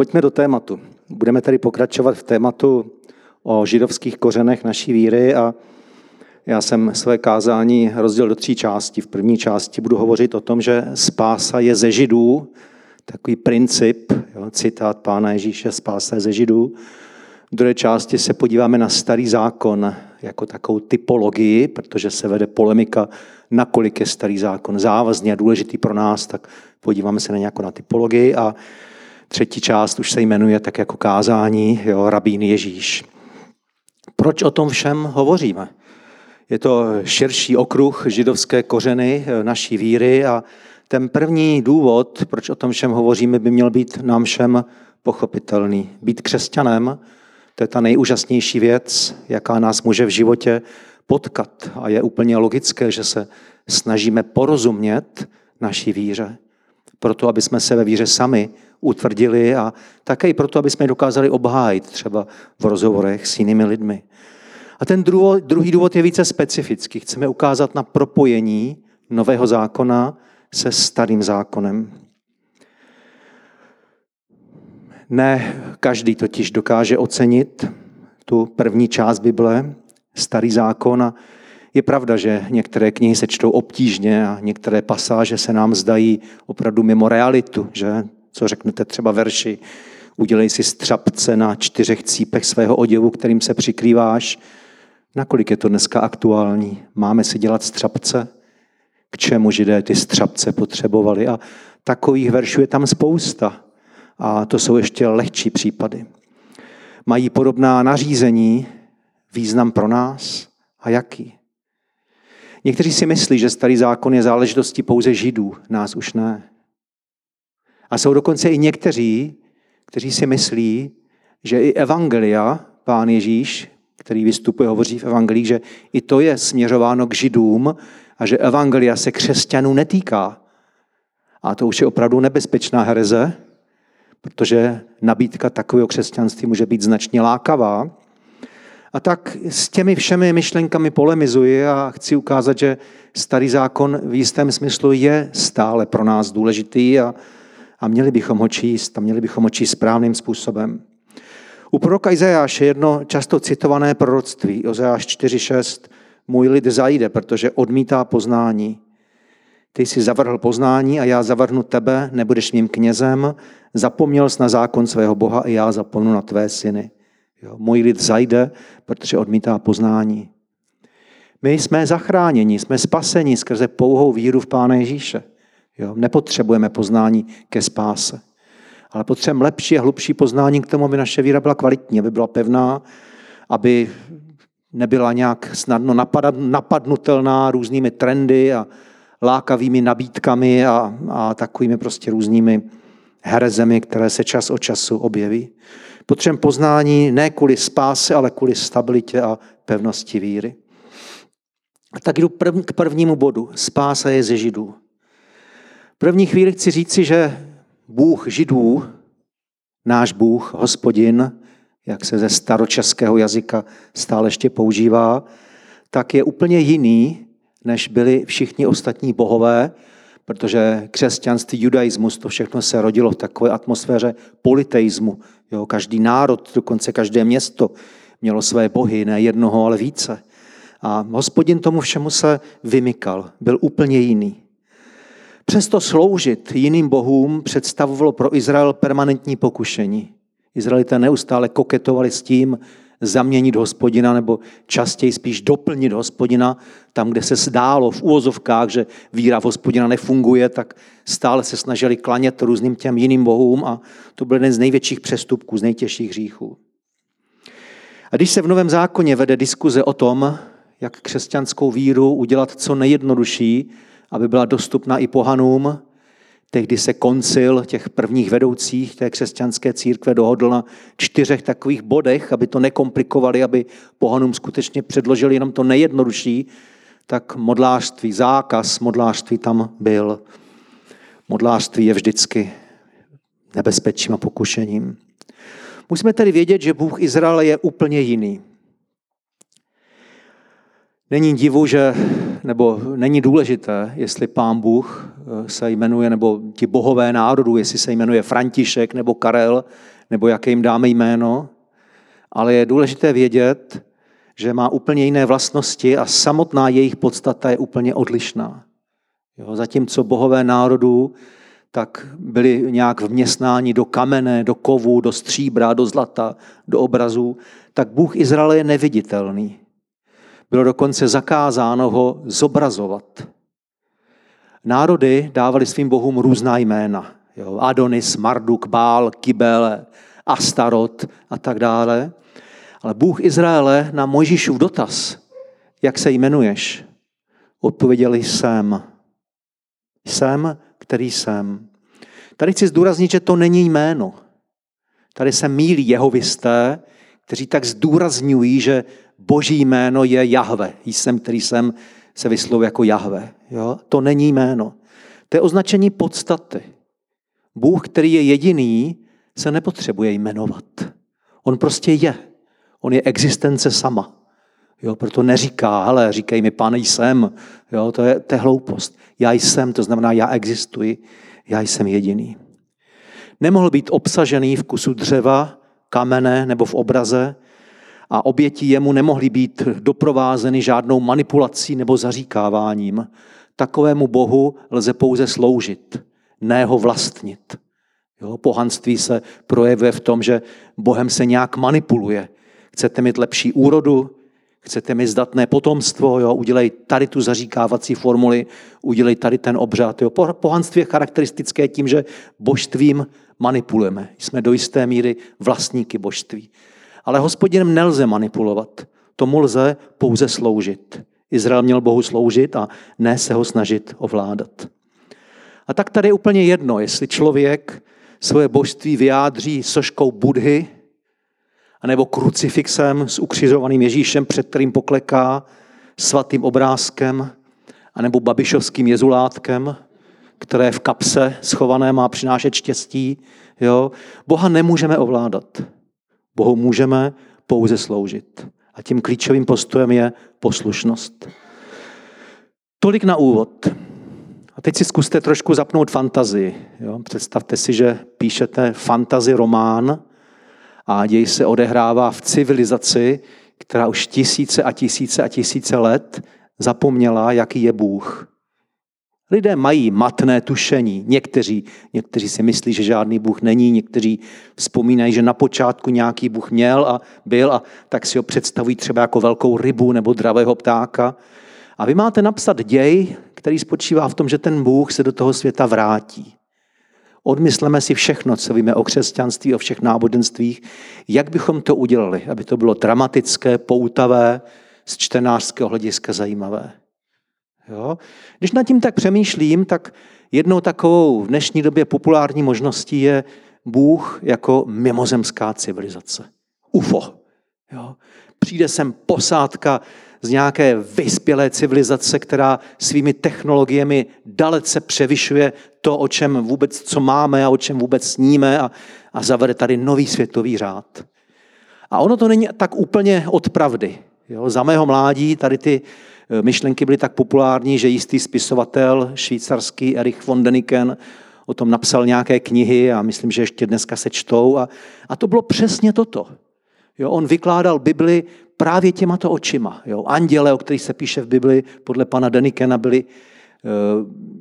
pojďme do tématu. Budeme tady pokračovat v tématu o židovských kořenech naší víry a já jsem své kázání rozdělil do tří částí. V první části budu hovořit o tom, že spása je ze židů, takový princip, jo, citát pána Ježíše, spása je ze židů. V druhé části se podíváme na starý zákon jako takovou typologii, protože se vede polemika, nakolik je starý zákon závazný a důležitý pro nás, tak podíváme se na nějakou na typologii. A třetí část už se jmenuje tak jako kázání, jo, rabín Ježíš. Proč o tom všem hovoříme? Je to širší okruh židovské kořeny eh, naší víry a ten první důvod, proč o tom všem hovoříme, by měl být nám všem pochopitelný. Být křesťanem, to je ta nejúžasnější věc, jaká nás může v životě potkat. A je úplně logické, že se snažíme porozumět naší víře. Proto, aby jsme se ve víře sami utvrdili a také i proto, aby jsme dokázali obhájit třeba v rozhovorech s jinými lidmi. A ten druhý důvod je více specifický. Chceme ukázat na propojení nového zákona se starým zákonem. Ne každý totiž dokáže ocenit tu první část Bible, starý zákon. A je pravda, že některé knihy se čtou obtížně a některé pasáže se nám zdají opravdu mimo realitu, že co řeknete třeba verši, udělej si střapce na čtyřech cípech svého oděvu, kterým se přikrýváš. Nakolik je to dneska aktuální? Máme si dělat střapce? K čemu židé ty střapce potřebovali? A takových veršů je tam spousta. A to jsou ještě lehčí případy. Mají podobná nařízení, význam pro nás a jaký? Někteří si myslí, že starý zákon je záležitostí pouze židů, nás už ne. A jsou dokonce i někteří, kteří si myslí, že i evangelia, pán Ježíš, který vystupuje, hovoří v evangelii, že i to je směřováno k židům a že evangelia se křesťanů netýká. A to už je opravdu nebezpečná hereze, protože nabídka takového křesťanství může být značně lákavá. A tak s těmi všemi myšlenkami polemizuji a chci ukázat, že starý zákon v jistém smyslu je stále pro nás důležitý a, a měli bychom ho číst a měli bychom ho číst správným způsobem. U proroka Izajáše jedno často citované proroctví, Ozeáš 4.6, můj lid zajde, protože odmítá poznání. Ty jsi zavrhl poznání a já zavrhnu tebe, nebudeš mým knězem, zapomněl jsi na zákon svého Boha a já zapomnu na tvé syny. Jo, můj lid zajde, protože odmítá poznání. My jsme zachráněni, jsme spaseni skrze pouhou víru v Pána Ježíše. Jo, nepotřebujeme poznání ke spáse. Ale potřebujeme lepší a hlubší poznání k tomu, aby naše víra byla kvalitní, aby byla pevná, aby nebyla nějak snadno napadnutelná různými trendy a lákavými nabídkami a, a takovými prostě různými herezemi, které se čas od času objeví. Potřebujeme poznání ne kvůli spáse, ale kvůli stabilitě a pevnosti víry. Tak jdu prv, k prvnímu bodu. Spása je ze židů. První chvíli chci říci, že Bůh židů, náš Bůh, hospodin, jak se ze staročeského jazyka stále ještě používá, tak je úplně jiný, než byli všichni ostatní bohové, protože křesťanství, judaismus, to všechno se rodilo v takové atmosféře politeismu. Jo, každý národ, dokonce každé město mělo své bohy, ne jednoho, ale více. A hospodin tomu všemu se vymykal, byl úplně jiný. Přesto sloužit jiným bohům představovalo pro Izrael permanentní pokušení. Izraelité neustále koketovali s tím, zaměnit hospodina nebo častěji spíš doplnit hospodina tam, kde se zdálo v úvozovkách, že víra v hospodina nefunguje, tak stále se snažili klanět různým těm jiným bohům a to byl jeden z největších přestupků, z nejtěžších hříchů. A když se v Novém zákoně vede diskuze o tom, jak křesťanskou víru udělat co nejjednodušší, aby byla dostupná i pohanům, Tehdy se koncil těch prvních vedoucích té křesťanské církve dohodl na čtyřech takových bodech, aby to nekomplikovali, aby pohanům skutečně předložili jenom to nejjednodušší, tak modlářství, zákaz modlářství tam byl. Modlářství je vždycky nebezpečím a pokušením. Musíme tedy vědět, že Bůh Izraele je úplně jiný. Není divu, že nebo není důležité, jestli pán Bůh eh, se jmenuje, nebo ti bohové národů, jestli se jmenuje František nebo Karel, nebo jaké jim dáme jméno, ale je důležité vědět, že má úplně jiné vlastnosti a samotná jejich podstata je úplně odlišná. Jo, zatímco bohové národů tak byli nějak vměstnáni do kamene, do kovu, do stříbra, do zlata, do obrazů, tak Bůh Izraele je neviditelný. Bylo dokonce zakázáno ho zobrazovat. Národy dávali svým bohům různá jména. Jo, Adonis, Marduk, Bál, Kibele, Astarot a tak dále. Ale Bůh Izraele na Mojžíšův dotaz, jak se jmenuješ, odpověděl jsem. Jsem, který jsem. Tady chci zdůraznit, že to není jméno. Tady se mílí jehovisté, kteří tak zdůrazňují, že boží jméno je Jahve. Jsem, který jsem, se vyslovuje jako Jahve. Jo? To není jméno. To je označení podstaty. Bůh, který je jediný, se nepotřebuje jmenovat. On prostě je. On je existence sama. Jo, proto neříká, ale říkej mi, pane, jsem. Jo, to, je, to je hloupost. Já jsem, to znamená, já existuji, já jsem jediný. Nemohl být obsažený v kusu dřeva, kamene nebo v obraze a oběti jemu nemohly být doprovázeny žádnou manipulací nebo zaříkáváním. Takovému bohu lze pouze sloužit, ne ho vlastnit. Jo, pohanství se projevuje v tom, že Bohem se nějak manipuluje. Chcete mít lepší úrodu, chcete mít zdatné potomstvo, jo, udělej tady tu zaříkávací formuli, udělej tady ten obřad. Jo. Pohanství je charakteristické tím, že božstvím manipulujeme. Jsme do jisté míry vlastníky božství. Ale hospodinem nelze manipulovat. Tomu lze pouze sloužit. Izrael měl Bohu sloužit a ne se ho snažit ovládat. A tak tady je úplně jedno, jestli člověk svoje božství vyjádří soškou Budhy, anebo krucifixem s ukřižovaným Ježíšem, před kterým pokleká, svatým obrázkem, anebo babišovským jezulátkem, které v kapse schované má přinášet štěstí. Jo? Boha nemůžeme ovládat. Bohu můžeme pouze sloužit. A tím klíčovým postojem je poslušnost. Tolik na úvod. A teď si zkuste trošku zapnout fantazii. Jo? Představte si, že píšete fantazi román a děj se odehrává v civilizaci, která už tisíce a tisíce a tisíce let zapomněla, jaký je Bůh. Lidé mají matné tušení. Někteří, někteří si myslí, že žádný Bůh není, někteří vzpomínají, že na počátku nějaký Bůh měl a byl a tak si ho představují třeba jako velkou rybu nebo dravého ptáka. A vy máte napsat děj, který spočívá v tom, že ten Bůh se do toho světa vrátí. Odmysleme si všechno, co víme o křesťanství, o všech náboženstvích, jak bychom to udělali, aby to bylo dramatické, poutavé, z čtenářského hlediska zajímavé. Jo? Když nad tím tak přemýšlím, tak jednou takovou v dnešní době populární možností je Bůh jako mimozemská civilizace. UFO. Jo? Přijde sem posádka z nějaké vyspělé civilizace, která svými technologiemi dalece převyšuje to, o čem vůbec, co máme a o čem vůbec sníme a, a zavede tady nový světový řád. A ono to není tak úplně od pravdy. Jo? Za mého mládí tady ty Eh, myšlenky byly tak populární, že jistý spisovatel švýcarský Erich von Deniken o tom napsal nějaké knihy a myslím, že ještě dneska se čtou. A, a to bylo přesně toto. Jo, on vykládal Bibli právě těmato očima. Jo. Anděle, o kterých se píše v Bibli, podle pana Denikena byli e,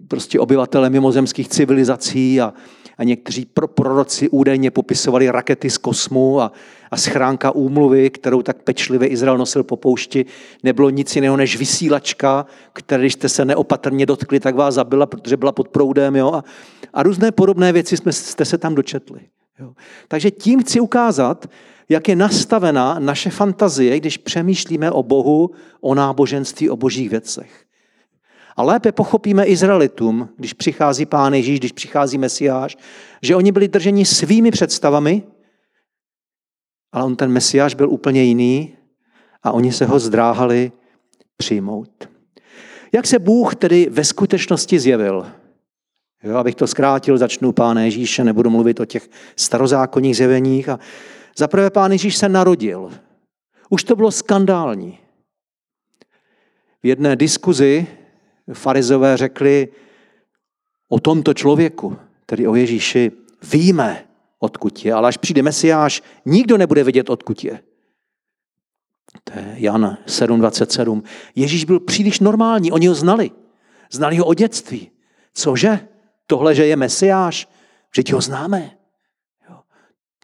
prostě obyvatele mimozemských civilizací a, a někteří pro, proroci údajně popisovali rakety z kosmu a, a schránka úmluvy, kterou tak pečlivě Izrael nosil po poušti, nebylo nic jiného než vysílačka, které, když jste se neopatrně dotkli, tak vás zabila, protože byla pod proudem. Jo? A, a různé podobné věci jsme, jste se tam dočetli. Jo? Takže tím chci ukázat, jak je nastavena naše fantazie, když přemýšlíme o Bohu, o náboženství, o božích věcech. A lépe pochopíme Izraelitům, když přichází Pán Ježíš, když přichází Mesiáš, že oni byli drženi svými představami, ale on ten Mesiáš byl úplně jiný a oni se ho zdráhali přijmout. Jak se Bůh tedy ve skutečnosti zjevil? Jo, abych to zkrátil, začnu Pána Ježíše, nebudu mluvit o těch starozákonních zjeveních. A zaprvé Pán Ježíš se narodil. Už to bylo skandální. V jedné diskuzi farizové řekli o tomto člověku, tedy o Ježíši, víme, odkud je, ale až přijde Mesiáš, nikdo nebude vědět, odkud je. To je Jan 7.27. Ježíš byl příliš normální, oni ho znali. Znali ho od dětství. Cože? Tohle, že je Mesiáš? Že ho známe.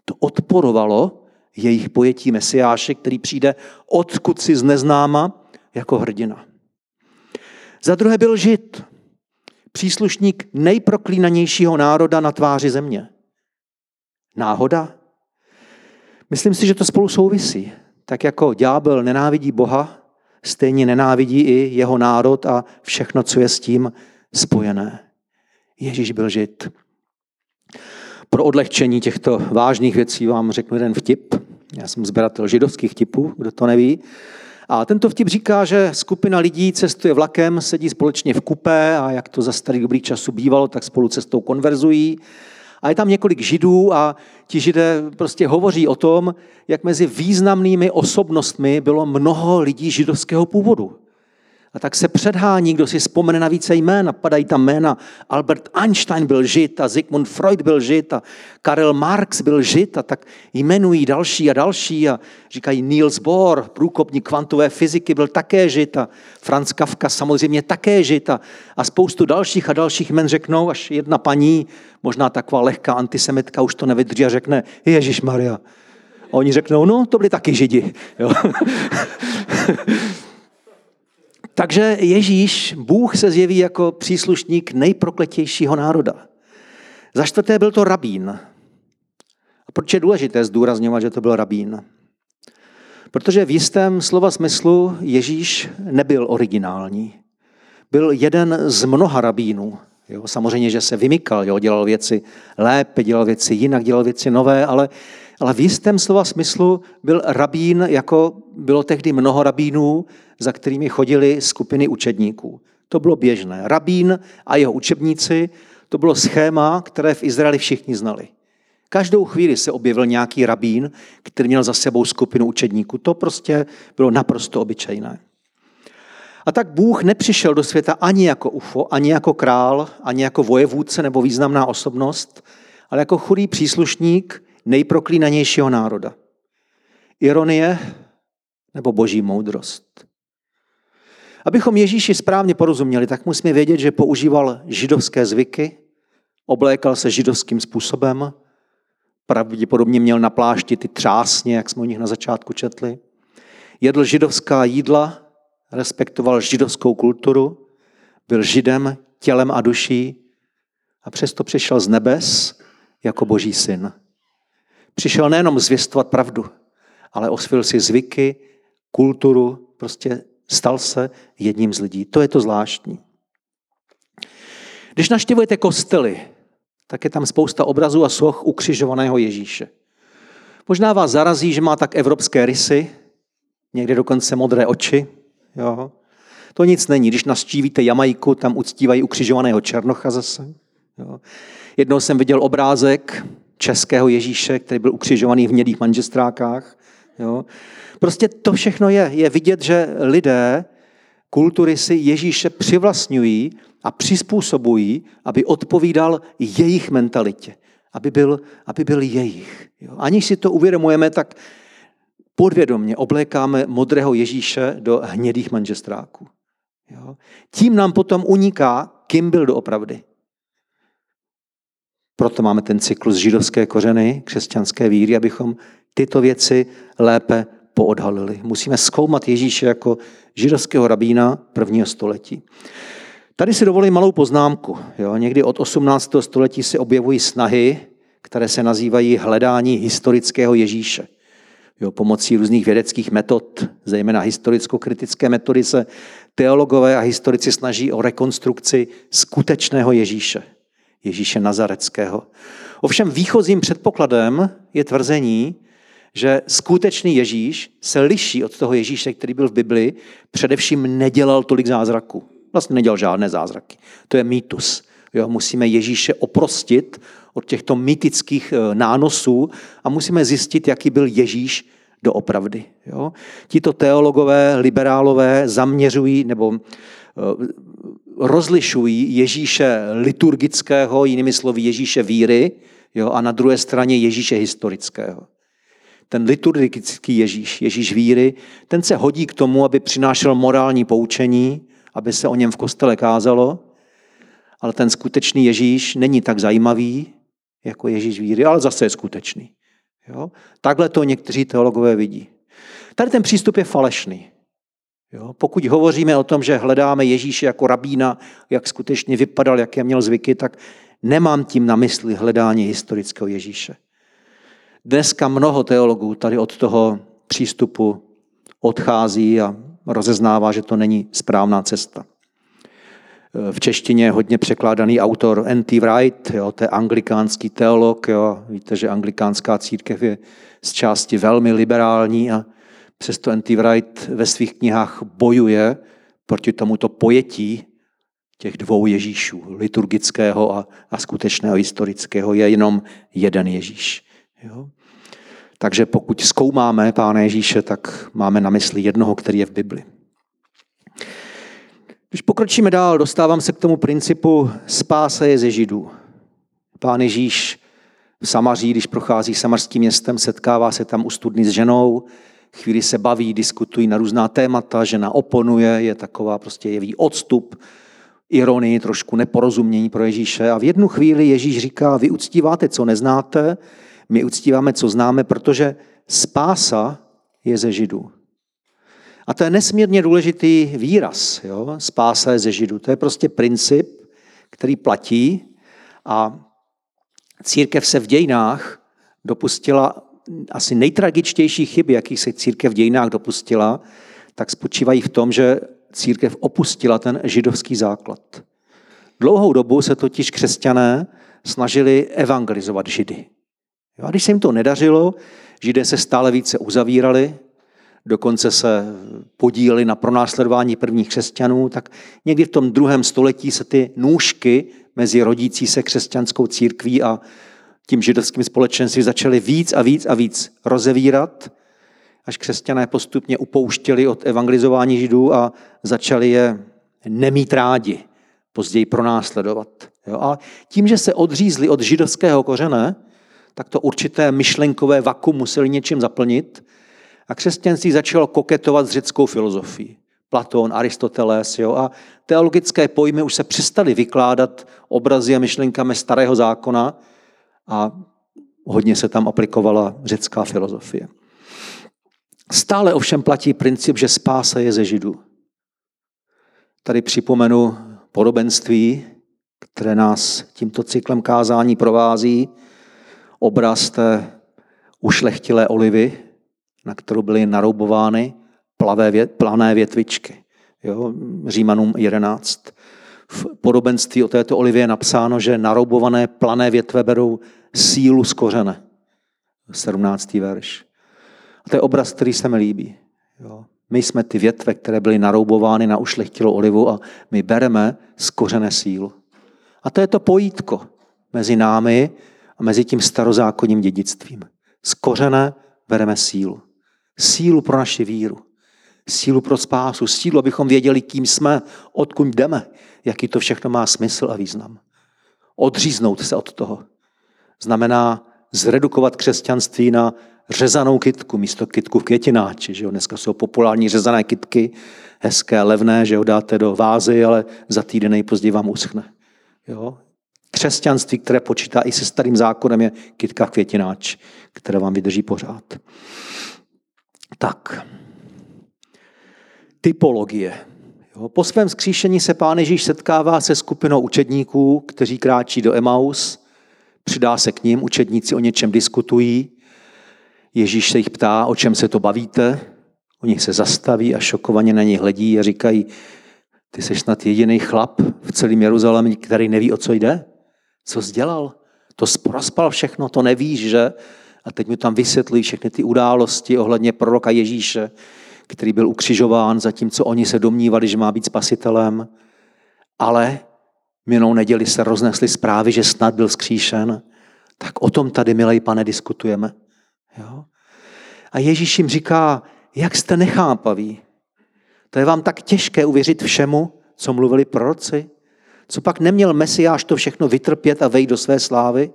To odporovalo jejich pojetí Mesiáše, který přijde odkud si z neznáma jako hrdina. Za druhé byl Žid, příslušník nejproklínanějšího národa na tváři země. Náhoda? Myslím si, že to spolu souvisí. Tak jako ďábel nenávidí Boha, stejně nenávidí i jeho národ a všechno, co je s tím spojené. Ježíš byl žid. Pro odlehčení těchto vážných věcí vám řeknu jeden vtip. Já jsem sběratel židovských vtipů, kdo to neví. A tento vtip říká, že skupina lidí cestuje vlakem, sedí společně v kupé a jak to za starých dobrých časů bývalo, tak spolu cestou konverzují. A je tam několik židů a ti židé prostě hovoří o tom, jak mezi významnými osobnostmi bylo mnoho lidí židovského původu. A tak se předhání, kdo si vzpomene na více jmén. Padají tam jména. Albert Einstein byl žid a Sigmund Freud byl žid a Karel Marx byl žid a tak jmenují další a další a říkají Niels Bohr, průkopník kvantové fyziky, byl také žid a Franz Kafka samozřejmě také žid a, a spoustu dalších a dalších jmen řeknou, až jedna paní, možná taková lehká antisemitka, už to nevydrží a řekne Ježíš Maria. A oni řeknou, no to byli taky židi. Jo. Takže Ježíš, Bůh se zjeví jako příslušník nejprokletějšího národa. Za čtvrté byl to rabín. A proč je důležité zdůrazňovat, že to byl rabín? Protože v jistém slova smyslu Ježíš nebyl originální. Byl jeden z mnoha rabínů. Jo, samozřejmě, že se vymykal, jo, dělal věci lépe, dělal věci jinak, dělal věci nové, ale, ale v jistém slova smyslu byl rabín, jako bylo tehdy mnoho rabínů, za kterými chodili skupiny učedníků. To bylo běžné. Rabín a jeho učebníci, to bylo schéma, které v Izraeli všichni znali. Každou chvíli se objevil nějaký rabín, který měl za sebou skupinu učedníků. To prostě bylo naprosto obyčejné. A tak Bůh nepřišel do světa ani jako UFO, ani jako král, ani jako vojevůdce nebo významná osobnost, ale jako chudý příslušník nejproklínanějšího národa. Ironie nebo boží moudrost. Abychom Ježíši správně porozuměli, tak musíme vědět, že používal židovské zvyky, oblékal se židovským způsobem, pravděpodobně měl na plášti ty třásně, jak jsme o nich na začátku četli. Jedl židovská jídla, respektoval židovskou kulturu, byl židem tělem a duší a přesto přišel z nebes jako boží syn. Přišel nejenom zvěstovat pravdu, ale osvil si zvyky, kulturu, prostě Stal se jedním z lidí. To je to zvláštní. Když naštěvujete kostely, tak je tam spousta obrazů a soch ukřižovaného Ježíše. Možná vás zarazí, že má tak evropské rysy, někde dokonce modré oči. Jo. To nic není. Když naštívíte Jamajku, tam uctívají ukřižovaného Černocha zase. Jo. Jednou jsem viděl obrázek českého Ježíše, který byl ukřižovaný v hnědých manžestrákách. Jo. Prostě to všechno je. Je vidět, že lidé kultury si Ježíše přivlastňují a přizpůsobují, aby odpovídal jejich mentalitě, aby byl, aby byl jejich. Jo. Aniž si to uvědomujeme, tak podvědomně oblékáme modrého Ježíše do hnědých manžestráků. Jo. Tím nám potom uniká, kým byl doopravdy. Proto máme ten cyklus židovské kořeny, křesťanské víry, abychom tyto věci lépe poodhalili. Musíme zkoumat Ježíše jako židovského rabína prvního století. Tady si dovolím malou poznámku. Jo? Někdy od 18. století se objevují snahy, které se nazývají hledání historického Ježíše. Jo, pomocí různých vědeckých metod, zejména historicko-kritické metody, se teologové a historici snaží o rekonstrukci skutečného Ježíše, Ježíše Nazareckého. Ovšem výchozím předpokladem je tvrzení, že skutečný Ježíš se liší od toho Ježíše, který byl v Bibli, především nedělal tolik zázraků. Vlastně nedělal žádné zázraky. To je mýtus. Jo, musíme Ježíše oprostit od těchto mýtických eh, nánosů a musíme zjistit, jaký byl Ježíš doopravdy. Jo? Tito teologové, liberálové zaměřují nebo rozlišují Ježíše liturgického, jinými slovy Ježíše víry, jo? a na druhé straně Ježíše historického. Ten liturgický Ježíš, Ježíš víry, ten se hodí k tomu, aby přinášel morální poučení, aby se o něm v kostele kázalo, ale ten skutečný Ježíš není tak zajímavý jako Ježíš víry, ale zase je skutečný. Jo? Takhle to někteří teologové vidí. Tady ten přístup je falešný. Jo? Pokud hovoříme o tom, že hledáme Ježíše jako rabína, jak skutečně vypadal, jaké měl zvyky, tak nemám tím na mysli hledání historického Ježíše. Dneska mnoho teologů tady od toho přístupu odchází a rozeznává, že to není správná cesta. V češtině je hodně překládaný autor N.T. Wright, jo, to je anglikánský teolog. Jo. Víte, že anglikánská církev je z části velmi liberální a přesto N.T. Wright ve svých knihách bojuje proti tomuto pojetí těch dvou Ježíšů, liturgického a, a skutečného historického. Je jenom jeden Ježíš. Jo. Takže pokud zkoumáme Pána Ježíše, tak máme na mysli jednoho, který je v Bibli. Když pokročíme dál, dostávám se k tomu principu spáse je ze Židů. Pán Ježíš v Samaří, když prochází samarským městem, setkává se tam u studny s ženou, chvíli se baví, diskutují na různá témata, žena oponuje, je taková prostě jeví odstup, ironii, trošku neporozumění pro Ježíše. A v jednu chvíli Ježíš říká, vy uctíváte, co neznáte, my uctíváme, co známe, protože spása je ze Židů. A to je nesmírně důležitý výraz, jo? spása je ze Židů. To je prostě princip, který platí a církev se v dějinách dopustila asi nejtragičtější chyby, jakých se církev v dějinách dopustila, tak spočívají v tom, že církev opustila ten židovský základ. Dlouhou dobu se totiž křesťané snažili evangelizovat židy. A když se jim to nedařilo, židé se stále více uzavírali, dokonce se podíleli na pronásledování prvních křesťanů, tak někdy v tom druhém století se ty nůžky mezi rodící se křesťanskou církví a tím židovským společenstvím začaly víc a víc a víc rozevírat, až křesťané postupně upouštěli od evangelizování židů a začali je nemít rádi, později pronásledovat. Jo? A tím, že se odřízli od židovského kořene, tak to určité myšlenkové vakuum museli něčím zaplnit a křesťanství začalo koketovat s řeckou filozofií. Platón, Aristoteles. Jo? A teologické pojmy už se přestaly vykládat obrazy a myšlenkami starého zákona a hodně se tam aplikovala řecká filozofie. Stále ovšem platí princip, že spása je ze Židů. Tady připomenu podobenství, které nás tímto cyklem kázání provází. Obraz té ušlechtilé olivy, na kterou byly naroubovány plavé plané větvičky. Jo, Římanům 11. V podobenství o této olivě je napsáno, že naroubované plané větve berou sílu z kořene. 17. verš. A to je obraz, který se mi líbí. Jo. My jsme ty větve, které byly naroubovány na ušlechtilou olivu a my bereme z kořene sílu. A to je to pojítko mezi námi a mezi tím starozákonním dědictvím. Z kořene bereme sílu sílu pro naši víru, sílu pro spásu, sílu, abychom věděli, kým jsme, odkud jdeme, jaký to všechno má smysl a význam. Odříznout se od toho znamená zredukovat křesťanství na řezanou kitku místo kitku v květináči. Že jo? Dneska jsou populární řezané kitky, hezké, levné, že ho dáte do vázy, ale za týden nejpozději vám uschne. Jo? Křesťanství, které počítá i se starým zákonem, je kytka květináč, které vám vydrží pořád. Tak, typologie. Po svém skříšení se pán Ježíš setkává se skupinou učedníků, kteří kráčí do Emaus, přidá se k ním, učedníci o něčem diskutují, Ježíš se jich ptá, o čem se to bavíte, oni se zastaví a šokovaně na ně hledí a říkají, ty jsi snad jediný chlap v celém Jeruzalémě, který neví, o co jde? Co jsi dělal? To rozpal všechno, to nevíš, že? A teď mu tam vysvětlí všechny ty události ohledně proroka Ježíše, který byl ukřižován, zatímco oni se domnívali, že má být spasitelem. Ale minou neděli se roznesly zprávy, že snad byl skříšen. Tak o tom tady, milej pane, diskutujeme. Jo? A Ježíš jim říká, jak jste nechápaví. To je vám tak těžké uvěřit všemu, co mluvili proroci? Co pak neměl Mesiáš to všechno vytrpět a vejít do své slávy?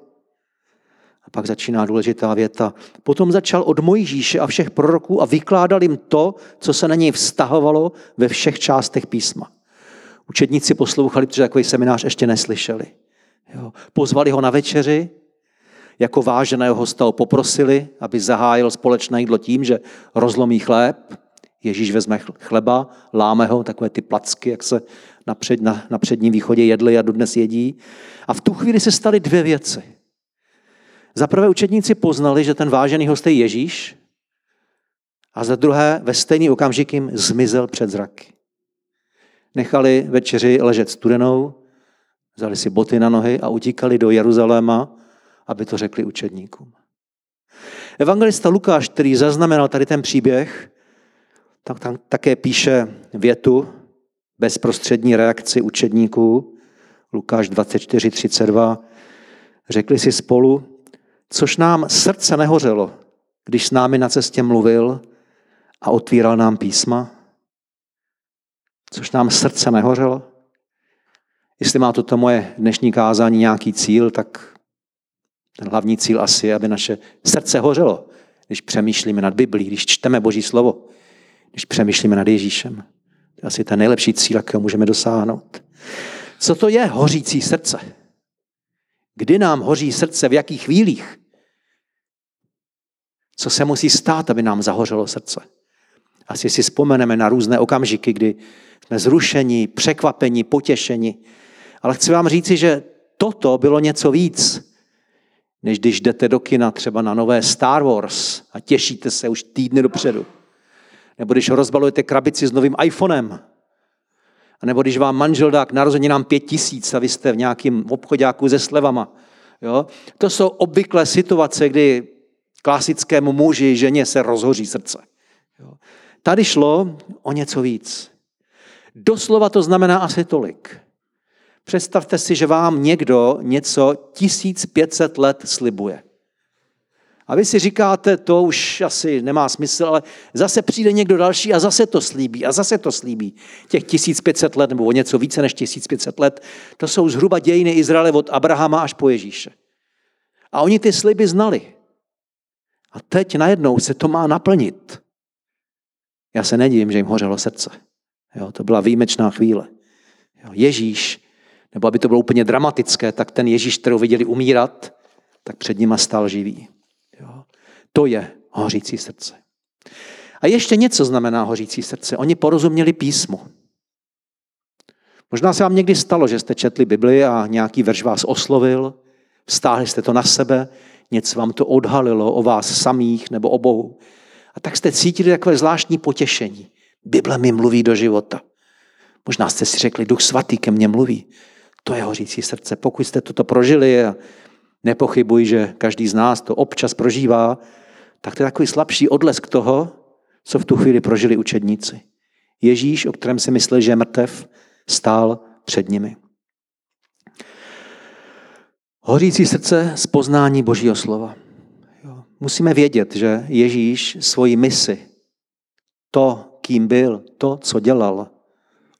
Pak začíná důležitá věta. Potom začal od Mojžíše a všech proroků a vykládal jim to, co se na něj vztahovalo ve všech částech písma. Učedníci poslouchali, protože takový seminář ještě neslyšeli. Jo. Pozvali ho na večeři, jako váženého hosta ho poprosili, aby zahájil společné jídlo tím, že rozlomí chléb. Ježíš vezme chleba, láme ho, takové ty placky, jak se na, před, na, na předním východě jedli a dodnes jedí. A v tu chvíli se staly dvě věci. Za prvé učedníci poznali, že ten vážený host je Ježíš a za druhé ve stejný okamžik jim zmizel před zraky. Nechali večeři ležet studenou, vzali si boty na nohy a utíkali do Jeruzaléma, aby to řekli učedníkům. Evangelista Lukáš, který zaznamenal tady ten příběh, tak tam také píše větu bezprostřední reakci učedníků, Lukáš 24.32. Řekli si spolu, což nám srdce nehořelo, když s námi na cestě mluvil a otvíral nám písma? Což nám srdce nehořelo? Jestli má toto moje dnešní kázání nějaký cíl, tak ten hlavní cíl asi je, aby naše srdce hořelo, když přemýšlíme nad Biblí, když čteme Boží slovo, když přemýšlíme nad Ježíšem. To je asi ten nejlepší cíl, jakého můžeme dosáhnout. Co to je hořící srdce? Kdy nám hoří srdce, v jakých chvílích? Co se musí stát, aby nám zahořelo srdce? Asi si vzpomeneme na různé okamžiky, kdy jsme zrušeni, překvapeni, potěšeni. Ale chci vám říci, že toto bylo něco víc, než když jdete do kina třeba na nové Star Wars a těšíte se už týdny dopředu. Nebo když rozbalujete krabici s novým iPhonem. A nebo když vám manžel dá k narozeninám pět tisíc a vy jste v nějakém obchodáku se slevama. Jo? To jsou obvyklé situace, kdy klasickému muži, ženě se rozhoří srdce. Tady šlo o něco víc. Doslova to znamená asi tolik. Představte si, že vám někdo něco 1500 let slibuje. A vy si říkáte, to už asi nemá smysl, ale zase přijde někdo další a zase to slíbí a zase to slíbí. Těch 1500 let nebo něco více než 1500 let, to jsou zhruba dějiny Izraele od Abrahama až po Ježíše. A oni ty sliby znali. A teď najednou se to má naplnit. Já se nedivím, že jim hořelo srdce. Jo, to byla výjimečná chvíle. Jo, Ježíš, nebo aby to bylo úplně dramatické, tak ten Ježíš, kterou viděli umírat, tak před nima stál živý. Jo. To je hořící srdce. A ještě něco znamená hořící srdce. Oni porozuměli písmu. Možná se vám někdy stalo, že jste četli Bibli a nějaký verš vás oslovil, vztáhli jste to na sebe, něco vám to odhalilo o vás samých nebo o Bohu. A tak jste cítili takové zvláštní potěšení. Bible mi mluví do života. Možná jste si řekli, Duch Svatý ke mně mluví. To je hořící srdce. Pokud jste toto prožili a nepochybuji, že každý z nás to občas prožívá, tak to je takový slabší odlesk toho, co v tu chvíli prožili učedníci. Ježíš, o kterém si mysleli, že je mrtev, stál před nimi. Hořící srdce z poznání Božího slova. Jo. Musíme vědět, že Ježíš svoji misi, to, kým byl, to, co dělal,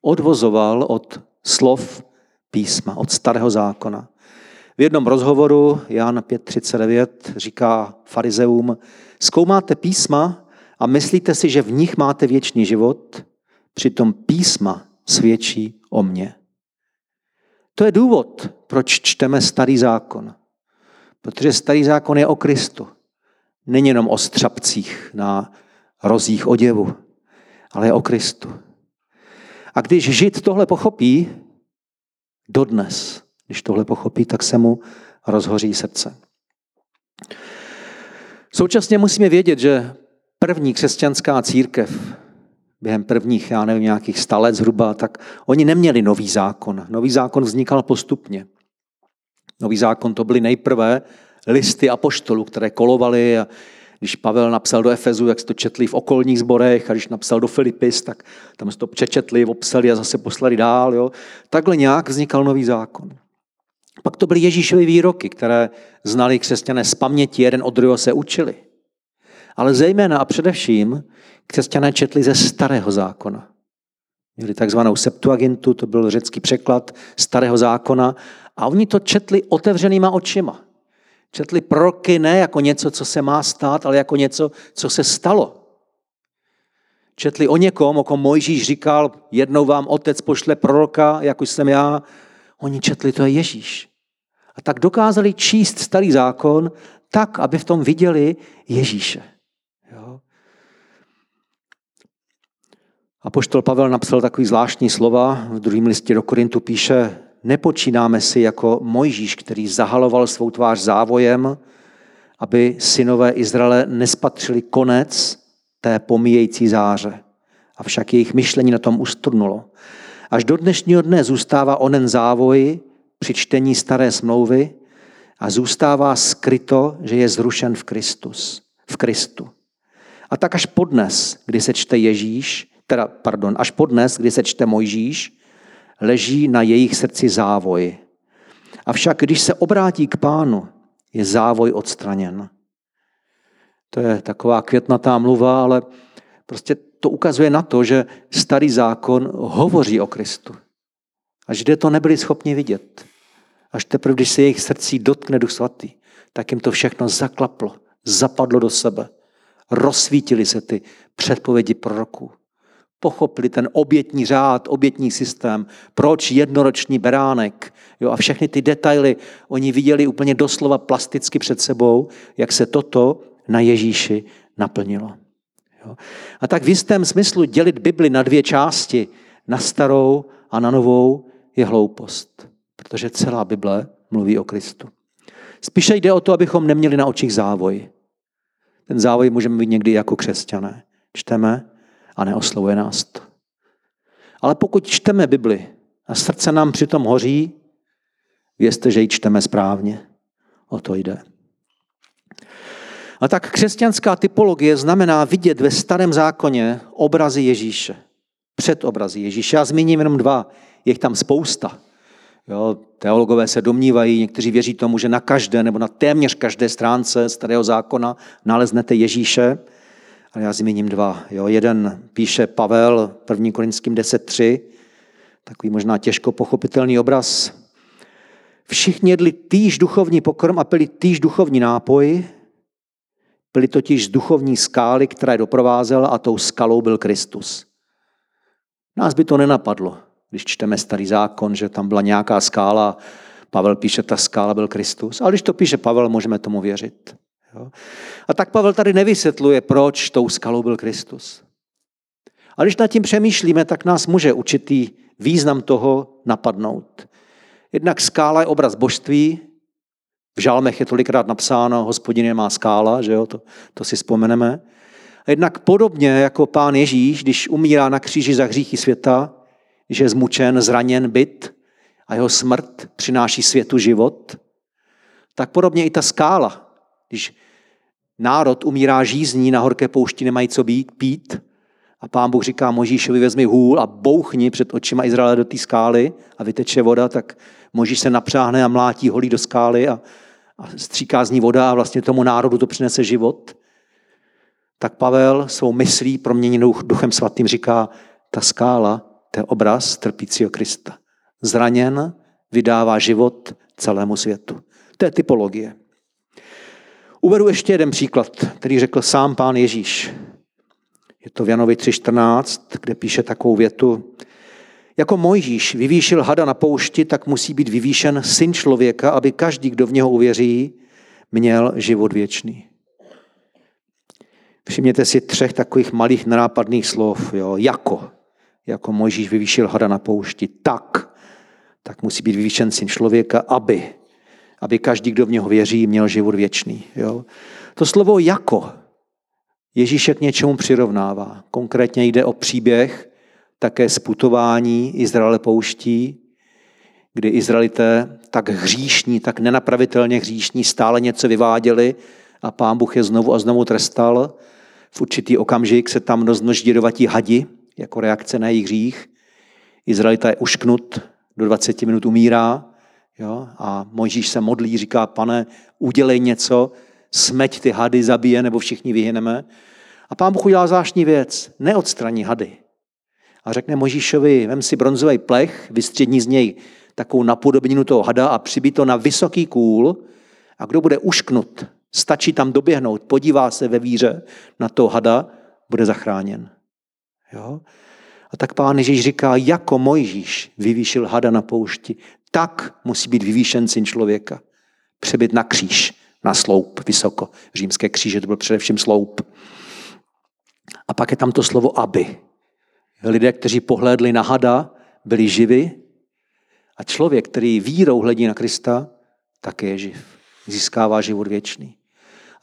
odvozoval od slov písma, od starého zákona. V jednom rozhovoru Jan 5.39 říká farizeum, zkoumáte písma a myslíte si, že v nich máte věčný život, přitom písma svědčí o mně. To je důvod, proč čteme starý zákon. Protože starý zákon je o Kristu. Není jenom o střapcích na rozích oděvu, ale je o Kristu. A když žid tohle pochopí, dodnes, když tohle pochopí, tak se mu rozhoří srdce. Současně musíme vědět, že první křesťanská církev během prvních, já nevím, nějakých sta let zhruba, tak oni neměli nový zákon. Nový zákon vznikal postupně. Nový zákon to byly nejprve listy apoštolů, které kolovaly a když Pavel napsal do Efezu, jak se to četli v okolních zborech, a když napsal do Filipis, tak tam se to přečetli, obsali a zase poslali dál. Jo. Takhle nějak vznikal nový zákon. Pak to byly Ježíšovy výroky, které znali křesťané z paměti, jeden od druhého se učili. Ale zejména a především křesťané četli ze starého zákona. Měli takzvanou Septuagintu, to byl řecký překlad starého zákona, a oni to četli otevřenýma očima. Četli proroky ne jako něco, co se má stát, ale jako něco, co se stalo. Četli o někom, o kom Mojžíš říkal, jednou vám otec pošle proroka, jako jsem já. Oni četli, to je Ježíš. A tak dokázali číst starý zákon tak, aby v tom viděli Ježíše. Jo? A poštol Pavel napsal takový zvláštní slova. V druhém listě do Korintu píše, nepočínáme si jako Mojžíš, který zahaloval svou tvář závojem, aby synové Izraele nespatřili konec té pomíjející záře. Avšak jejich myšlení na tom ustrnulo. Až do dnešního dne zůstává onen závoj při čtení staré smlouvy a zůstává skryto, že je zrušen v Kristus, v Kristu. A tak až podnes, kdy se čte Ježíš, teda, pardon, až podnes, kdy se čte Mojžíš, leží na jejich srdci závoj. Avšak když se obrátí k pánu, je závoj odstraněn. To je taková květnatá mluva, ale prostě to ukazuje na to, že starý zákon hovoří o Kristu. A židé to nebyli schopni vidět. Až teprve, když se jejich srdcí dotkne Duch Svatý, tak jim to všechno zaklaplo, zapadlo do sebe. Rozsvítili se ty předpovědi proroků. Pochopili ten obětní řád, obětní systém, proč jednoroční beránek. Jo, a všechny ty detaily oni viděli úplně doslova plasticky před sebou, jak se toto na Ježíši naplnilo. Jo. A tak v jistém smyslu dělit Bibli na dvě části, na starou a na novou, je hloupost. Protože celá Bible mluví o Kristu. Spíše jde o to, abychom neměli na očích závoj. Ten závoj můžeme mít někdy jako křesťané. Čteme a neoslovuje nás to. Ale pokud čteme Bibli a srdce nám přitom hoří, vězte, že ji čteme správně. O to jde. A tak křesťanská typologie znamená vidět ve starém zákoně obrazy Ježíše. Předobrazy Ježíše. Já zmíním jenom dva. Je tam spousta. Jo, teologové se domnívají, někteří věří tomu, že na každé nebo na téměř každé stránce starého zákona naleznete Ježíše. Ale já zmíním dva. Jo, jeden píše Pavel 1. Korinským 10.3, takový možná těžko pochopitelný obraz. Všichni jedli týž duchovní pokrm a pili týž duchovní nápoj, byly totiž z duchovní skály, která je doprovázela a tou skalou byl Kristus. Nás by to nenapadlo, když čteme starý zákon, že tam byla nějaká skála, Pavel píše, ta skála byl Kristus. Ale když to píše Pavel, můžeme tomu věřit. Jo? A tak Pavel tady nevysvětluje, proč tou skalou byl Kristus. A když nad tím přemýšlíme, tak nás může určitý význam toho napadnout. Jednak skála je obraz božství, v žálmech je tolikrát napsáno, hospodin je má skála, že jo, to, to si vzpomeneme. A jednak podobně jako pán Ježíš, když umírá na kříži za hříchy světa, že je zmučen, zraněn, byt a jeho smrt přináší světu život, tak podobně i ta skála, když národ umírá žízní, na horké poušti nemají co být, pít, a pán Bůh říká Možíšovi, vezmi hůl a bouchni před očima Izraele do té skály a vyteče voda, tak Možíš se napřáhne a mlátí holí do skály a, a stříká z ní voda a vlastně tomu národu to přinese život. Tak Pavel svou myslí proměněnou duchem svatým říká, ta skála, to je obraz trpícího Krista. Zraněn vydává život celému světu. To je typologie. Uvedu ještě jeden příklad, který řekl sám pán Ježíš. Je to v Janovi 3.14, kde píše takovou větu. Jako Mojžíš vyvýšil hada na poušti, tak musí být vyvýšen syn člověka, aby každý, kdo v něho uvěří, měl život věčný. Všimněte si třech takových malých nenápadných slov. Jo. Jako. Jako Mojžíš vyvýšil hada na poušti. Tak. Tak musí být vyvýšen syn člověka, aby. Aby každý, kdo v něho věří, měl život věčný. Jo. To slovo jako Ježíše k něčemu přirovnává. Konkrétně jde o příběh také sputování Izraele pouští, kdy Izraelité tak hříšní, tak nenapravitelně hříšní stále něco vyváděli a pán Bůh je znovu a znovu trestal. V určitý okamžik se tam rozmnoží jedovatí hadi jako reakce na jejich hřích. Izraelita je ušknut, do 20 minut umírá jo? a Mojžíš se modlí, říká, pane, udělej něco, smeť ty hady zabije, nebo všichni vyhyneme. A pán Bůh udělá zvláštní věc. Neodstraní hady. A řekne Možíšovi, vem si bronzový plech, vystřední z něj takovou napodobninu toho hada a přibí to na vysoký kůl a kdo bude ušknut, stačí tam doběhnout, podívá se ve víře na toho hada, bude zachráněn. Jo? A tak pán Ježíš říká, jako Mojžíš vyvýšil hada na poušti, tak musí být vyvýšen syn člověka. Přebyt na kříž, na sloup, vysoko. Římské kříže to byl především sloup. A pak je tam to slovo aby. Lidé, kteří pohlédli na hada, byli živi a člověk, který vírou hledí na Krista, také je živ. Získává život věčný.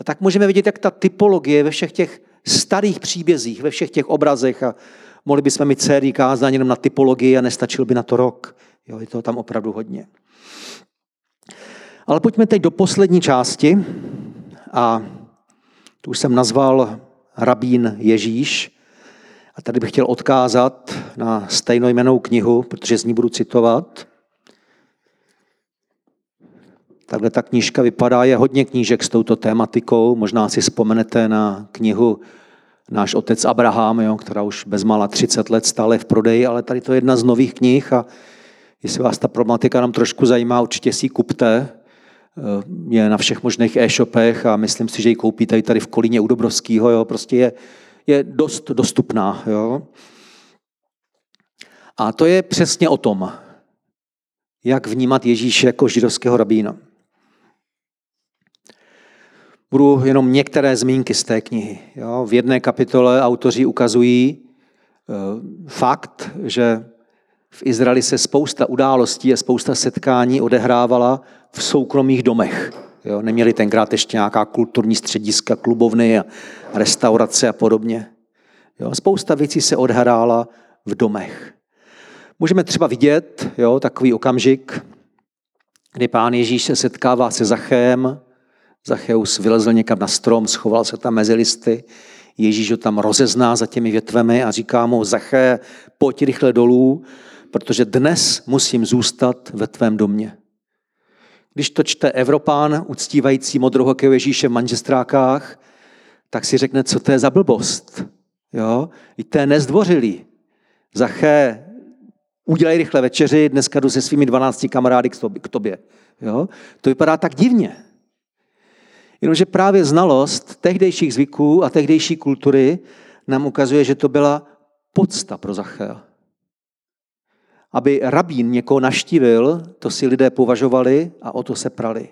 A tak můžeme vidět, jak ta typologie ve všech těch starých příbězích, ve všech těch obrazech a mohli bychom mít sérii kázání jenom na typologii a nestačil by na to rok. Jo, je toho tam opravdu hodně. Ale pojďme teď do poslední části a tu už jsem nazval rabín Ježíš. A tady bych chtěl odkázat na stejnojmenou knihu, protože z ní budu citovat. Takhle ta knížka vypadá, je hodně knížek s touto tématikou. Možná si vzpomenete na knihu Náš otec Abraham, jo, která už bezmála 30 let stále v prodeji, ale tady to je jedna z nových knih a jestli vás ta problematika nám trošku zajímá, určitě si ji kupte. Eh, je na všech možných e-shopech a myslím si, že ji koupíte i tady v Kolíně u Dobrovského. Jo. Prostě je, je dost dostupná. Jo. A to je přesně o tom, jak vnímat Ježíše jako židovského rabína. Budu jenom některé zmínky z té knihy. Jo. V jedné kapitole autoři ukazují e, fakt, že v Izraeli se spousta událostí a spousta setkání odehrávala v soukromých domech. Jo, neměli tenkrát ještě nějaká kulturní střediska, klubovny a restaurace a podobně. Jo, spousta věcí se odhrála v domech. Můžeme třeba vidět jo, takový okamžik, kdy pán Ježíš se setkává se Zachem, Zacheus vylezl někam na strom, schoval se tam mezi listy, Ježíš ho tam rozezná za těmi větvemi a říká mu, Zaché, pojď rychle dolů, protože dnes musím zůstat ve tvém domě. Když to čte Evropán, uctívající modrohokého Ježíše v manžestrákách, tak si řekne, co to je za blbost. Jo? I to je nezdvořilý. Zaché, udělej rychle večeři, dneska jdu se svými 12 kamarády k tobě. Jo? To vypadá tak divně. Jenomže právě znalost tehdejších zvyků a tehdejší kultury nám ukazuje, že to byla podsta pro Zachea. Aby rabín někoho naštívil, to si lidé považovali a o to se prali.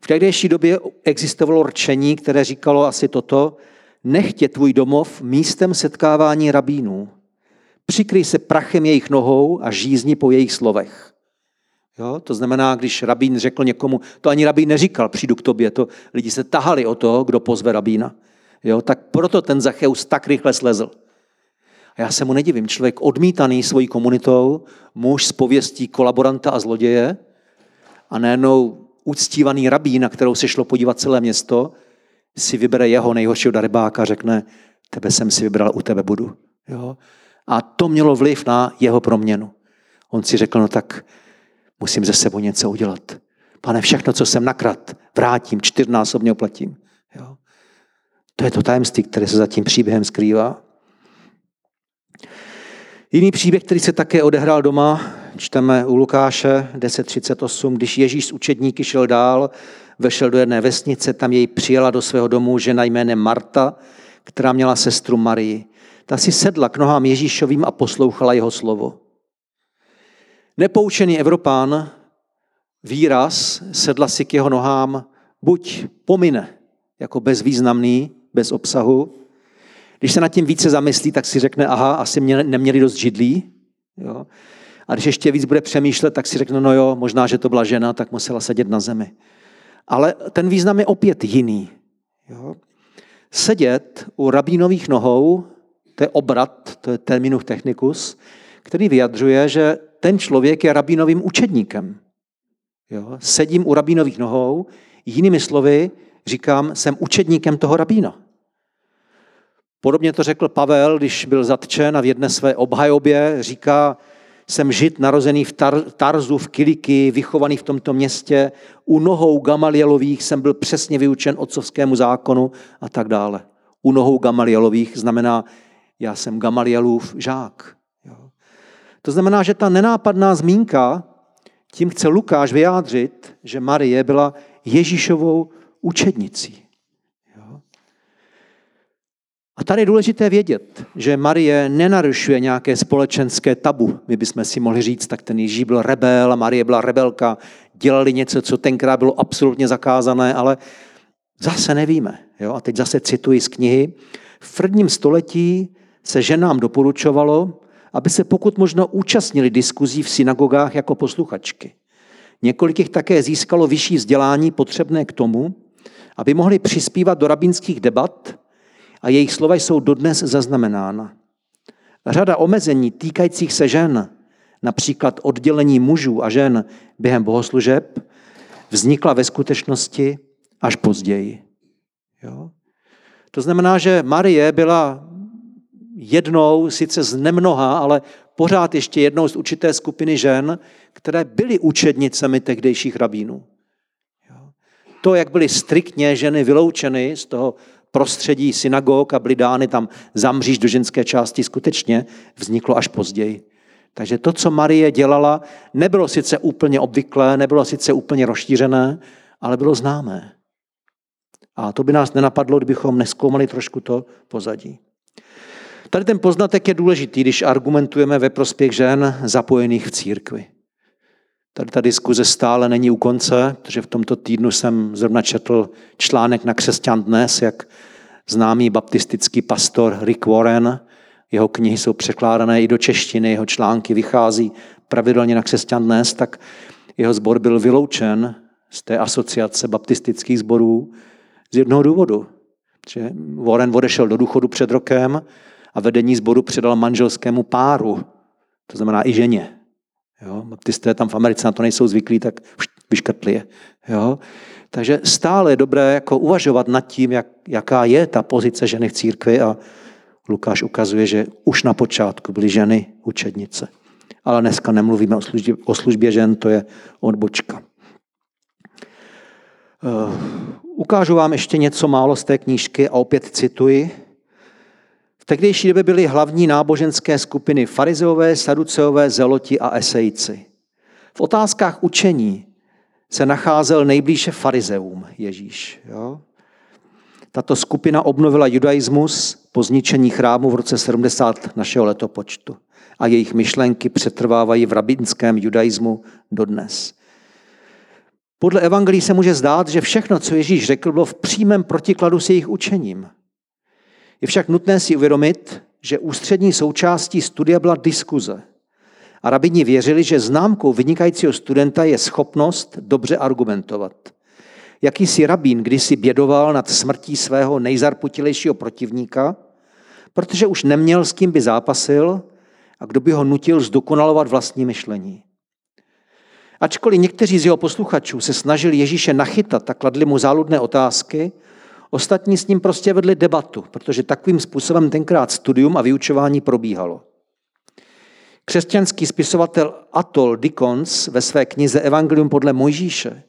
V tehdejší době existovalo rčení, které říkalo asi toto, nechtě tvůj domov místem setkávání rabínů. Přikryj se prachem jejich nohou a žízni po jejich slovech. Jo? To znamená, když rabín řekl někomu, to ani rabín neříkal, přijdu k tobě, to lidi se tahali o to, kdo pozve rabína. Jo? Tak proto ten Zacheus tak rychle slezl. A já se mu nedivím, člověk odmítaný svojí komunitou, muž z pověstí kolaboranta a zloděje a najednou uctívaný rabín, na kterou se šlo podívat celé město, si vybere jeho nejhoršího darebáka a řekne, tebe jsem si vybral, u tebe budu. Jo? A to mělo vliv na jeho proměnu. On si řekl, no tak musím ze sebou něco udělat. Pane, všechno, co jsem nakrát, vrátím, čtyřnásobně oplatím. Jo? To je to tajemství, které se za tím příběhem skrývá. Jiný příběh, který se také odehrál doma, čteme u Lukáše 10.38, když Ježíš z učedníky šel dál, vešel do jedné vesnice, tam jej přijela do svého domu žena jménem Marta, která měla sestru Marii. Ta si sedla k nohám Ježíšovým a poslouchala jeho slovo. Nepoučený Evropán výraz sedla si k jeho nohám buď pomine jako bezvýznamný, bez obsahu, když se nad tím více zamyslí, tak si řekne, aha, asi mě neměli dost židlí. Jo? A když ještě víc bude přemýšlet, tak si řekne, no jo, možná, že to byla žena, tak musela sedět na zemi. Ale ten význam je opět jiný. Jo? Sedět u rabínových nohou, to je obrat, to je terminus technicus, který vyjadřuje, že ten člověk je rabínovým učedníkem. Jo? Sedím u rabínových nohou, jinými slovy říkám, jsem učedníkem toho rabína. Podobně to řekl Pavel, když byl zatčen a v jedné své obhajobě říká, jsem žid narozený v Tar- Tarzu, v Kiliky, vychovaný v tomto městě. U nohou Gamalielových jsem byl přesně vyučen otcovskému zákonu a tak dále. U nohou Gamalielových znamená, já jsem Gamalielův žák. To znamená, že ta nenápadná zmínka, tím chce Lukáš vyjádřit, že Marie byla Ježíšovou učednicí. A tady je důležité vědět, že Marie nenarušuje nějaké společenské tabu. My bychom si mohli říct, tak ten Ježíš byl rebel a Marie byla rebelka, dělali něco, co tenkrát bylo absolutně zakázané, ale zase nevíme. Jo? A teď zase cituji z knihy. V prvním století se ženám doporučovalo, aby se pokud možno účastnili diskuzí v synagogách jako posluchačky. Několik jich také získalo vyšší vzdělání potřebné k tomu, aby mohli přispívat do rabínských debat a jejich slova jsou dodnes zaznamenána. Řada omezení týkajících se žen, například oddělení mužů a žen během bohoslužeb, vznikla ve skutečnosti až později. Jo? To znamená, že Marie byla jednou, sice z nemnoha, ale pořád ještě jednou z určité skupiny žen, které byly učednicemi tehdejších rabínů. To, jak byly striktně ženy vyloučeny z toho prostředí synagog a byly dány tam zamříž do ženské části, skutečně vzniklo až později. Takže to, co Marie dělala, nebylo sice úplně obvyklé, nebylo sice úplně rozšířené, ale bylo známé. A to by nás nenapadlo, kdybychom neskoumali trošku to pozadí. Tady ten poznatek je důležitý, když argumentujeme ve prospěch žen zapojených v církvi. Tady ta diskuze stále není u konce, protože v tomto týdnu jsem zrovna četl článek na Křesťan dnes, jak známý baptistický pastor Rick Warren, jeho knihy jsou překládané i do češtiny, jeho články vychází pravidelně na Křesťan dnes, tak jeho sbor byl vyloučen z té asociace baptistických sborů z jednoho důvodu. Že Warren odešel do důchodu před rokem a vedení sboru předal manželskému páru, to znamená i ženě. Jo? Baptisté tam v Americe na to nejsou zvyklí, tak vyškrtli je. Jo? Takže stále je dobré jako uvažovat nad tím, jak, jaká je ta pozice ženy v církvi a Lukáš ukazuje, že už na počátku byly ženy učednice. Ale dneska nemluvíme o službě, o službě žen, to je odbočka. Uh, ukážu vám ještě něco málo z té knížky a opět cituji. V tehdejší době byly hlavní náboženské skupiny farizeové, saduceové, zeloti a esejci. V otázkách učení se nacházel nejblíže farizeum Ježíš. Jo? Tato skupina obnovila judaismus po zničení chrámu v roce 70 našeho letopočtu a jejich myšlenky přetrvávají v rabinském judaismu dodnes. Podle evangelií se může zdát, že všechno, co Ježíš řekl, bylo v přímém protikladu s jejich učením. Je však nutné si uvědomit, že ústřední součástí studia byla diskuze. A rabini věřili, že známkou vynikajícího studenta je schopnost dobře argumentovat. Jakýsi rabín kdysi bědoval nad smrtí svého nejzarputilejšího protivníka, protože už neměl s kým by zápasil a kdo by ho nutil zdokonalovat vlastní myšlení. Ačkoliv někteří z jeho posluchačů se snažili Ježíše nachytat a kladli mu záludné otázky, Ostatní s ním prostě vedli debatu, protože takovým způsobem tenkrát studium a vyučování probíhalo. Křesťanský spisovatel Atol Dickens ve své knize Evangelium podle Mojžíše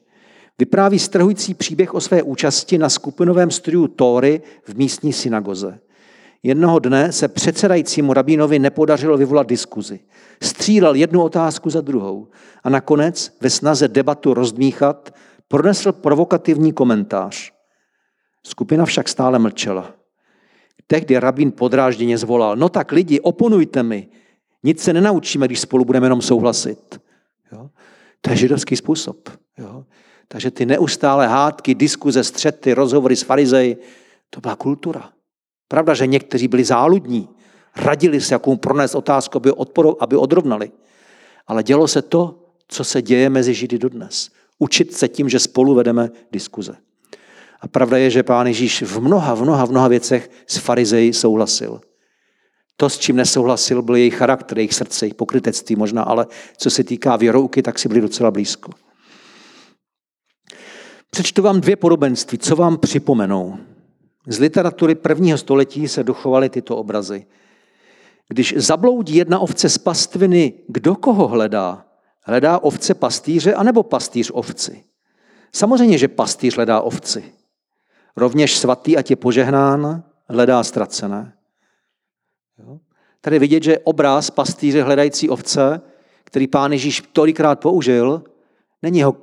vypráví strhující příběh o své účasti na skupinovém studiu Tóry v místní synagoze. Jednoho dne se předsedajícímu rabínovi nepodařilo vyvolat diskuzi. Střílel jednu otázku za druhou a nakonec ve snaze debatu rozdmíchat pronesl provokativní komentář. Skupina však stále mlčela. Tehdy rabín podrážděně zvolal, no tak lidi, oponujte mi. Nic se nenaučíme, když spolu budeme jenom souhlasit. Jo? To je židovský způsob. Jo? Takže ty neustále hádky, diskuze, střety, rozhovory s farizeji, to byla kultura. Pravda, že někteří byli záludní, radili se, jakou pronést otázku, aby, odporo, aby odrovnali. Ale dělo se to, co se děje mezi Židy dodnes. Učit se tím, že spolu vedeme diskuze. A pravda je, že pán Ježíš v mnoha, v mnoha, v mnoha věcech s farizeji souhlasil. To, s čím nesouhlasil, byl jejich charakter, jejich srdce, jejich pokrytectví možná, ale co se týká věrouky, tak si byli docela blízko. Přečtu vám dvě podobenství, co vám připomenou. Z literatury prvního století se dochovaly tyto obrazy. Když zabloudí jedna ovce z pastviny, kdo koho hledá? Hledá ovce pastýře anebo pastýř ovci? Samozřejmě, že pastýř hledá ovci. Rovněž svatý, ať je požehnán, hledá ztracené. Tady vidět, že obraz pastýře hledající ovce, který pán Ježíš tolikrát použil, není jeho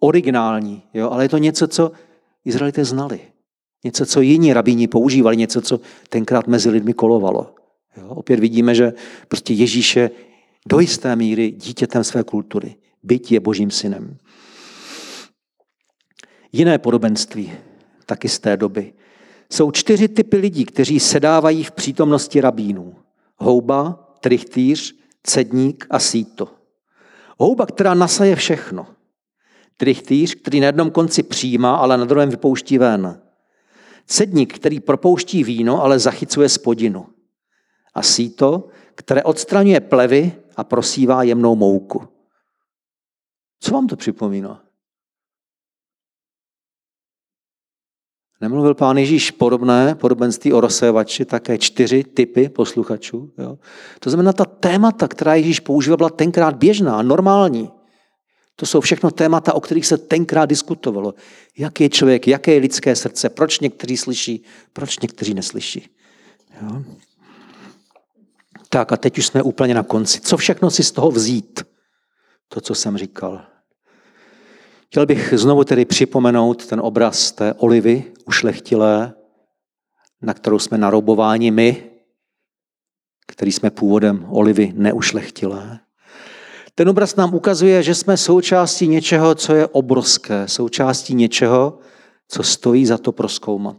originální, jo? ale je to něco, co Izraelité znali. Něco, co jiní rabíni používali, něco, co tenkrát mezi lidmi kolovalo. Jo? Opět vidíme, že prostě Ježíš je do jisté míry dítětem své kultury. Byť je božím synem. Jiné podobenství, taky z té doby. Jsou čtyři typy lidí, kteří sedávají v přítomnosti rabínů. Houba, trichtýř, cedník a síto. Houba, která nasaje všechno. Trichtýř, který na jednom konci přijímá, ale na druhém vypouští ven. Cedník, který propouští víno, ale zachycuje spodinu. A síto, které odstraňuje plevy a prosívá jemnou mouku. Co vám to připomíná? Nemluvil pán Ježíš podobné podobenství o rozsévači, také čtyři typy posluchačů. Jo? To znamená, ta témata, která Ježíš používal, byla tenkrát běžná, normální. To jsou všechno témata, o kterých se tenkrát diskutovalo. Jak je člověk, jaké je lidské srdce, proč někteří slyší, proč někteří neslyší. Jo? Tak a teď už jsme úplně na konci. Co všechno si z toho vzít? To, co jsem říkal. Chtěl bych znovu tedy připomenout ten obraz té olivy ušlechtilé, na kterou jsme naroubováni my, který jsme původem olivy neušlechtilé. Ten obraz nám ukazuje, že jsme součástí něčeho, co je obrovské, součástí něčeho, co stojí za to proskoumat.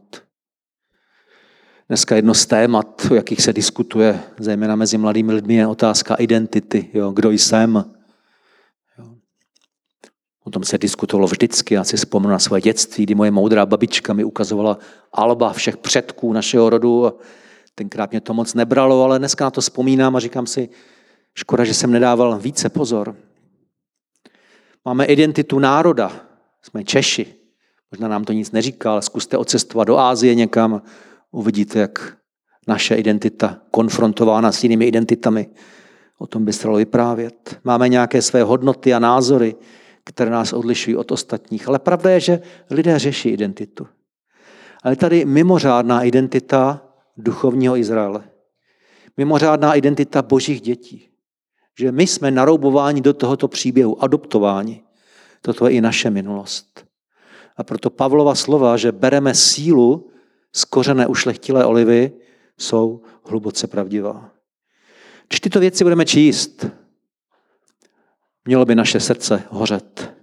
Dneska jedno z témat, o jakých se diskutuje, zejména mezi mladými lidmi, je otázka identity. Jo, kdo jsem? O tom se diskutovalo vždycky. Já si vzpomenu na své dětství, kdy moje moudrá babička mi ukazovala alba všech předků našeho rodu. Tenkrát mě to moc nebralo, ale dneska na to vzpomínám a říkám si, škoda, že jsem nedával více pozor. Máme identitu národa. Jsme Češi. Možná nám to nic neříká, ale zkuste odcestovat do Ázie někam, uvidíte, jak naše identita konfrontována s jinými identitami. O tom by se dalo vyprávět. Máme nějaké své hodnoty a názory, které nás odlišují od ostatních. Ale pravda je, že lidé řeší identitu. Ale tady mimořádná identita duchovního Izraele. Mimořádná identita božích dětí. Že my jsme naroubováni do tohoto příběhu, adoptováni. Toto je i naše minulost. A proto Pavlova slova, že bereme sílu z kořené ušlechtilé olivy, jsou hluboce pravdivá. Když tyto věci budeme číst, mělo by naše srdce hořet.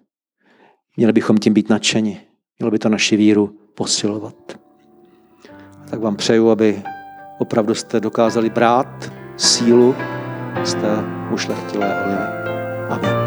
Měli bychom tím být nadšeni. Mělo by to naši víru posilovat. Tak vám přeju, aby opravdu jste dokázali brát sílu z té ušlechtilé olivy. Amen.